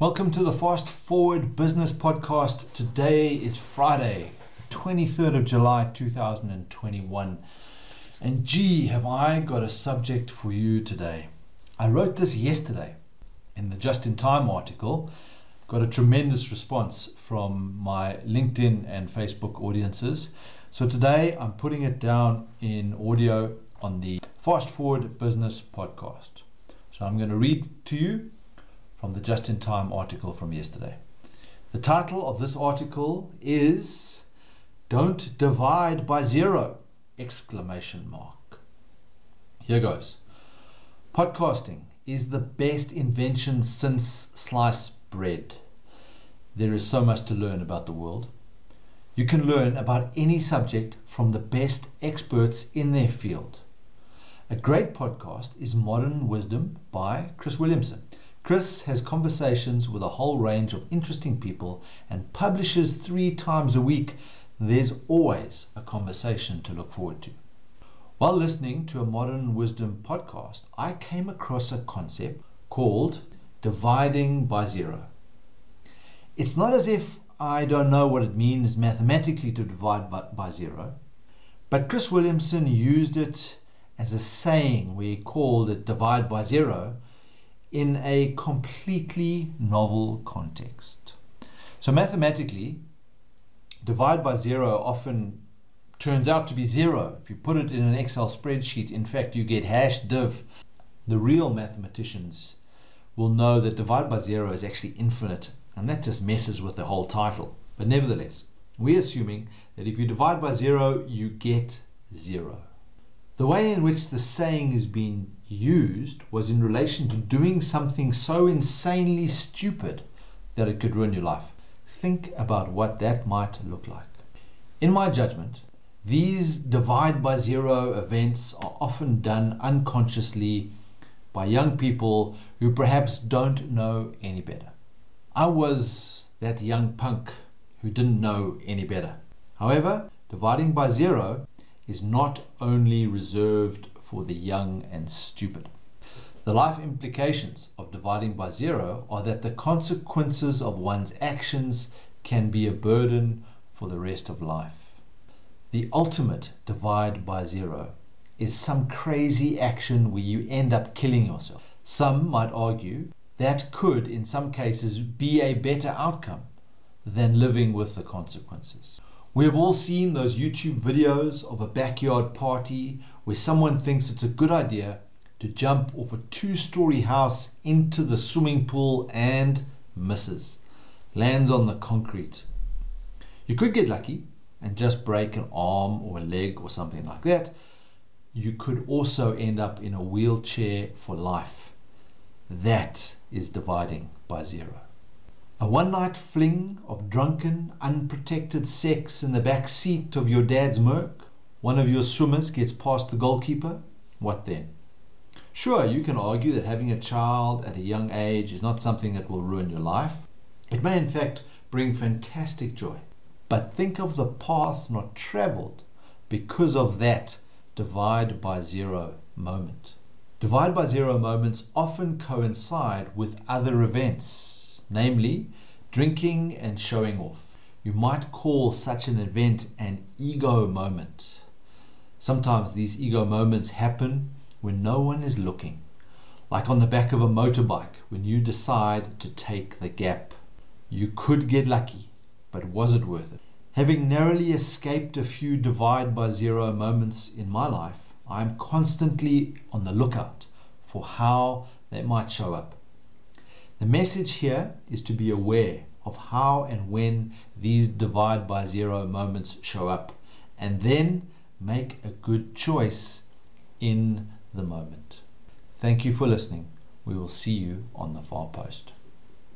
Welcome to the Fast Forward Business Podcast. Today is Friday, the 23rd of July 2021. And gee, have I got a subject for you today. I wrote this yesterday in the Just in Time article. Got a tremendous response from my LinkedIn and Facebook audiences. So today I'm putting it down in audio on the Fast Forward Business Podcast. So I'm going to read to you from the Just in Time article from yesterday. The title of this article is Don't Divide by Zero! Exclamation mark. Here goes. Podcasting is the best invention since sliced bread. There is so much to learn about the world. You can learn about any subject from the best experts in their field. A great podcast is Modern Wisdom by Chris Williamson. Chris has conversations with a whole range of interesting people and publishes three times a week. There's always a conversation to look forward to. While listening to a Modern Wisdom podcast, I came across a concept called dividing by zero. It's not as if I don't know what it means mathematically to divide by, by zero, but Chris Williamson used it as a saying where he called it divide by zero in a completely novel context. So, mathematically, divide by zero often turns out to be zero. If you put it in an Excel spreadsheet, in fact, you get hash div. The real mathematicians will know that divide by zero is actually infinite, and that just messes with the whole title. But nevertheless, we're assuming that if you divide by zero, you get zero. The way in which the saying is being used was in relation to doing something so insanely stupid that it could ruin your life. Think about what that might look like. In my judgment, these divide by zero events are often done unconsciously by young people who perhaps don't know any better. I was that young punk who didn't know any better. However, dividing by zero is not only reserved for the young and stupid. The life implications of dividing by zero are that the consequences of one's actions can be a burden for the rest of life. The ultimate divide by zero is some crazy action where you end up killing yourself. Some might argue that could, in some cases, be a better outcome than living with the consequences. We have all seen those YouTube videos of a backyard party where someone thinks it's a good idea to jump off a two story house into the swimming pool and misses, lands on the concrete. You could get lucky and just break an arm or a leg or something like that. You could also end up in a wheelchair for life. That is dividing by zero. A one night fling of drunken, unprotected sex in the back seat of your dad's Merc. One of your swimmers gets past the goalkeeper. What then? Sure, you can argue that having a child at a young age is not something that will ruin your life. It may, in fact, bring fantastic joy. But think of the path not traveled because of that divide by zero moment. Divide by zero moments often coincide with other events namely drinking and showing off. You might call such an event an ego moment. Sometimes these ego moments happen when no one is looking, like on the back of a motorbike when you decide to take the gap. You could get lucky, but was it worth it? Having narrowly escaped a few divide by zero moments in my life, I am constantly on the lookout for how they might show up. The message here is to be aware of how and when these divide by zero moments show up, and then make a good choice in the moment. Thank you for listening. We will see you on the far post.